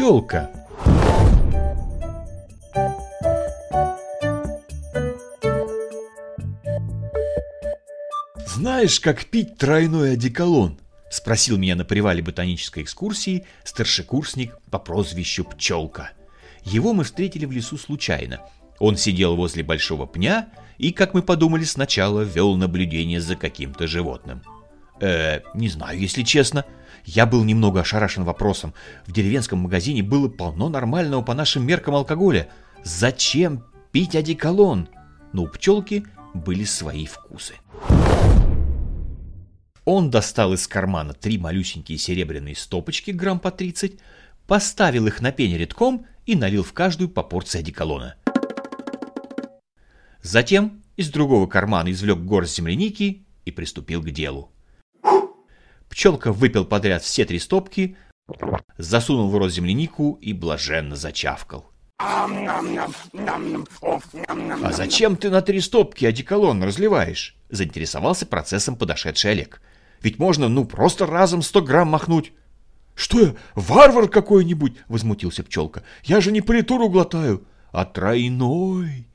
пчелка. «Знаешь, как пить тройной одеколон?» — спросил меня на привале ботанической экскурсии старшекурсник по прозвищу Пчелка. Его мы встретили в лесу случайно. Он сидел возле большого пня и, как мы подумали сначала, вел наблюдение за каким-то животным. Э, не знаю, если честно. Я был немного ошарашен вопросом. В деревенском магазине было полно нормального по нашим меркам алкоголя. Зачем пить одеколон? Но у пчелки были свои вкусы. Он достал из кармана три малюсенькие серебряные стопочки, грамм по 30, поставил их на пень редком и налил в каждую по порции одеколона. Затем из другого кармана извлек горсть земляники и приступил к делу. Пчелка выпил подряд все три стопки, засунул в рот землянику и блаженно зачавкал. «А зачем ты на три стопки одеколон разливаешь?» — заинтересовался процессом подошедший Олег. «Ведь можно, ну, просто разом сто грамм махнуть». «Что я, варвар какой-нибудь?» — возмутился пчелка. «Я же не политуру глотаю, а тройной».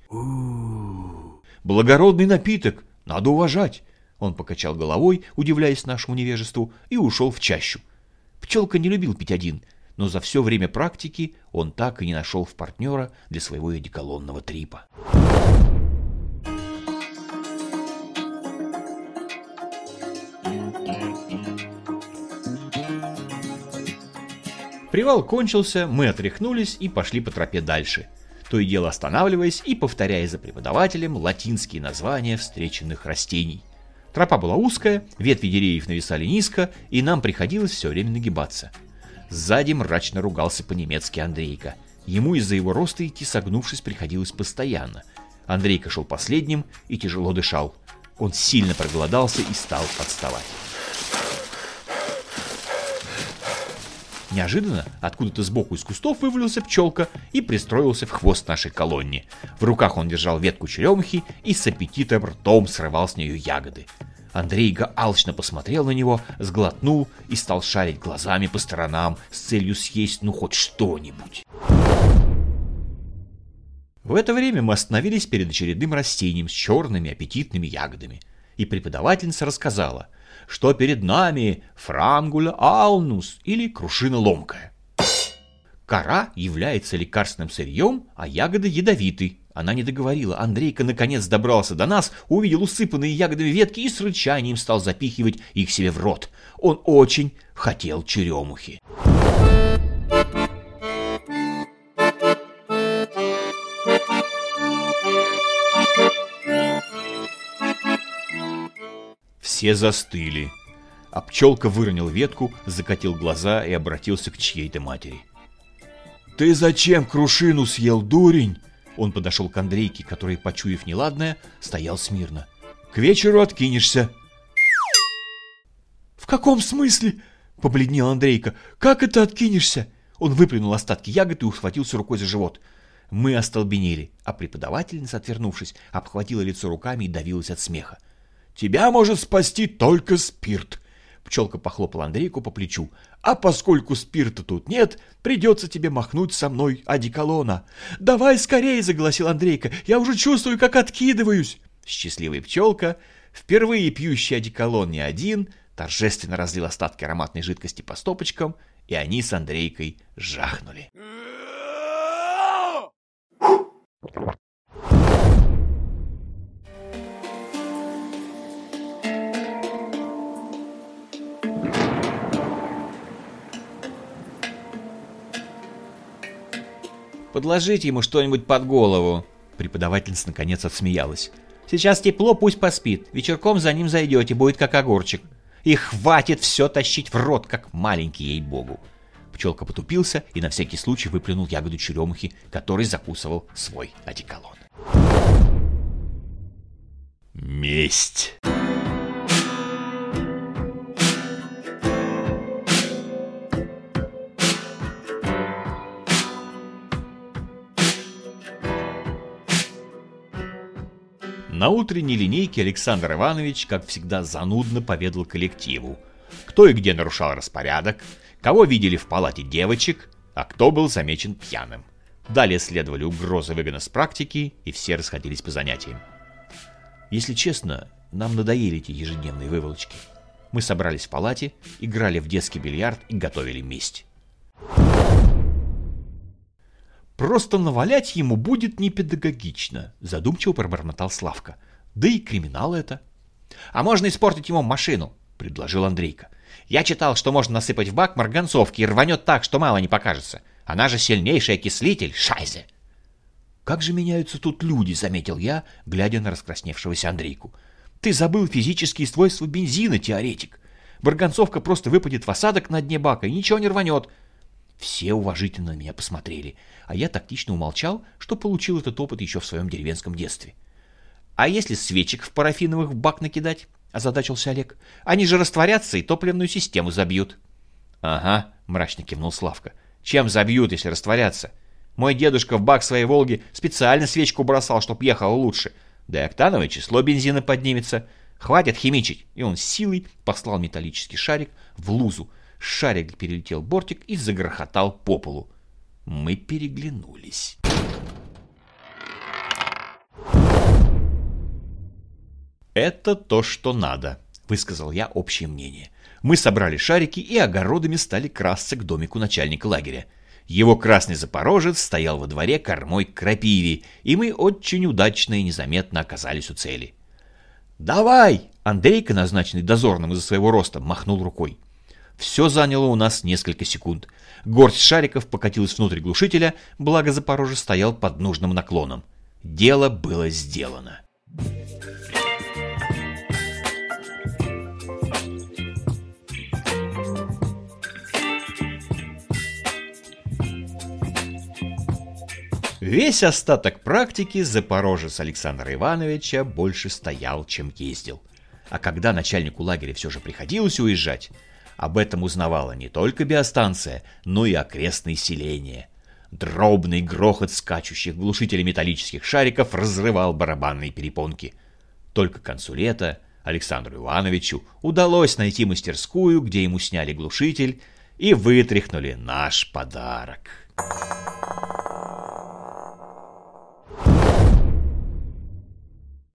«Благородный напиток, надо уважать». Он покачал головой, удивляясь нашему невежеству, и ушел в чащу. Пчелка не любил пить один, но за все время практики он так и не нашел в партнера для своего одеколонного трипа. Привал кончился, мы отряхнулись и пошли по тропе дальше, то и дело останавливаясь и повторяя за преподавателем латинские названия встреченных растений – Тропа была узкая, ветви деревьев нависали низко, и нам приходилось все время нагибаться. Сзади мрачно ругался по-немецки Андрейка. Ему из-за его роста идти согнувшись приходилось постоянно. Андрейка шел последним и тяжело дышал. Он сильно проголодался и стал отставать. Неожиданно откуда-то сбоку из кустов вывалился пчелка и пристроился в хвост нашей колонне. В руках он держал ветку черемухи и с аппетитом ртом срывал с нее ягоды. Андрейка алчно посмотрел на него, сглотнул и стал шарить глазами по сторонам с целью съесть ну хоть что-нибудь. В это время мы остановились перед очередным растением с черными аппетитными ягодами. И преподавательница рассказала, что перед нами фрамгуля аунус или крушина ломкая. Кора является лекарственным сырьем, а ягоды ядовиты. Она не договорила. Андрейка наконец добрался до нас, увидел усыпанные ягодами ветки и с рычанием стал запихивать их себе в рот. Он очень хотел черемухи. Все застыли. А пчелка выронил ветку, закатил глаза и обратился к чьей-то матери. «Ты зачем крушину съел, дурень?» Он подошел к Андрейке, который, почуяв неладное, стоял смирно. «К вечеру откинешься». «В каком смысле?» — побледнел Андрейка. «Как это откинешься?» Он выплюнул остатки ягод и ухватился рукой за живот. Мы остолбенели, а преподавательница, отвернувшись, обхватила лицо руками и давилась от смеха. Тебя может спасти только спирт. Пчелка похлопала Андрейку по плечу. А поскольку спирта тут нет, придется тебе махнуть со мной одеколона. Давай скорее, загласил Андрейка. Я уже чувствую, как откидываюсь. Счастливая пчелка, впервые пьющий одеколон не один, торжественно разлил остатки ароматной жидкости по стопочкам, и они с Андрейкой жахнули. Подложите ему что-нибудь под голову. Преподавательница наконец отсмеялась. Сейчас тепло, пусть поспит. Вечерком за ним зайдете, будет как огурчик. И хватит все тащить в рот, как маленький, ей-богу. Пчелка потупился и на всякий случай выплюнул ягоду черемухи, который закусывал свой одеколон. Месть. На утренней линейке Александр Иванович, как всегда, занудно поведал коллективу, кто и где нарушал распорядок, кого видели в палате девочек, а кто был замечен пьяным. Далее следовали угрозы выгона с практики, и все расходились по занятиям. Если честно, нам надоели эти ежедневные выволочки. Мы собрались в палате, играли в детский бильярд и готовили месть. «Просто навалять ему будет непедагогично», — задумчиво пробормотал Славка. «Да и криминал это». «А можно испортить ему машину», — предложил Андрейка. «Я читал, что можно насыпать в бак марганцовки и рванет так, что мало не покажется. Она же сильнейший окислитель, шайзе!» «Как же меняются тут люди», — заметил я, глядя на раскрасневшегося Андрейку. «Ты забыл физические свойства бензина, теоретик. Марганцовка просто выпадет в осадок на дне бака и ничего не рванет. Все уважительно на меня посмотрели, а я тактично умолчал, что получил этот опыт еще в своем деревенском детстве. «А если свечек в парафиновых в бак накидать?» — озадачился Олег. «Они же растворятся и топливную систему забьют». «Ага», — мрачно кивнул Славка. «Чем забьют, если растворятся? Мой дедушка в бак своей «Волги» специально свечку бросал, чтоб ехало лучше. Да и октановое число бензина поднимется. Хватит химичить!» И он силой послал металлический шарик в лузу, Шарик перелетел бортик и загрохотал по полу. Мы переглянулись. «Это то, что надо», — высказал я общее мнение. Мы собрали шарики и огородами стали красться к домику начальника лагеря. Его красный запорожец стоял во дворе кормой к крапиве, и мы очень удачно и незаметно оказались у цели. «Давай!» — Андрейка, назначенный дозорным из-за своего роста, махнул рукой. Все заняло у нас несколько секунд. Горсть шариков покатилась внутрь глушителя, благо Запорожец стоял под нужным наклоном. Дело было сделано. Весь остаток практики Запорожец Александра Ивановича больше стоял, чем ездил. А когда начальнику лагеря все же приходилось уезжать, об этом узнавала не только биостанция, но и окрестные селения. Дробный грохот скачущих глушителей металлических шариков разрывал барабанные перепонки. Только к концу лета Александру Ивановичу удалось найти мастерскую, где ему сняли глушитель и вытряхнули наш подарок.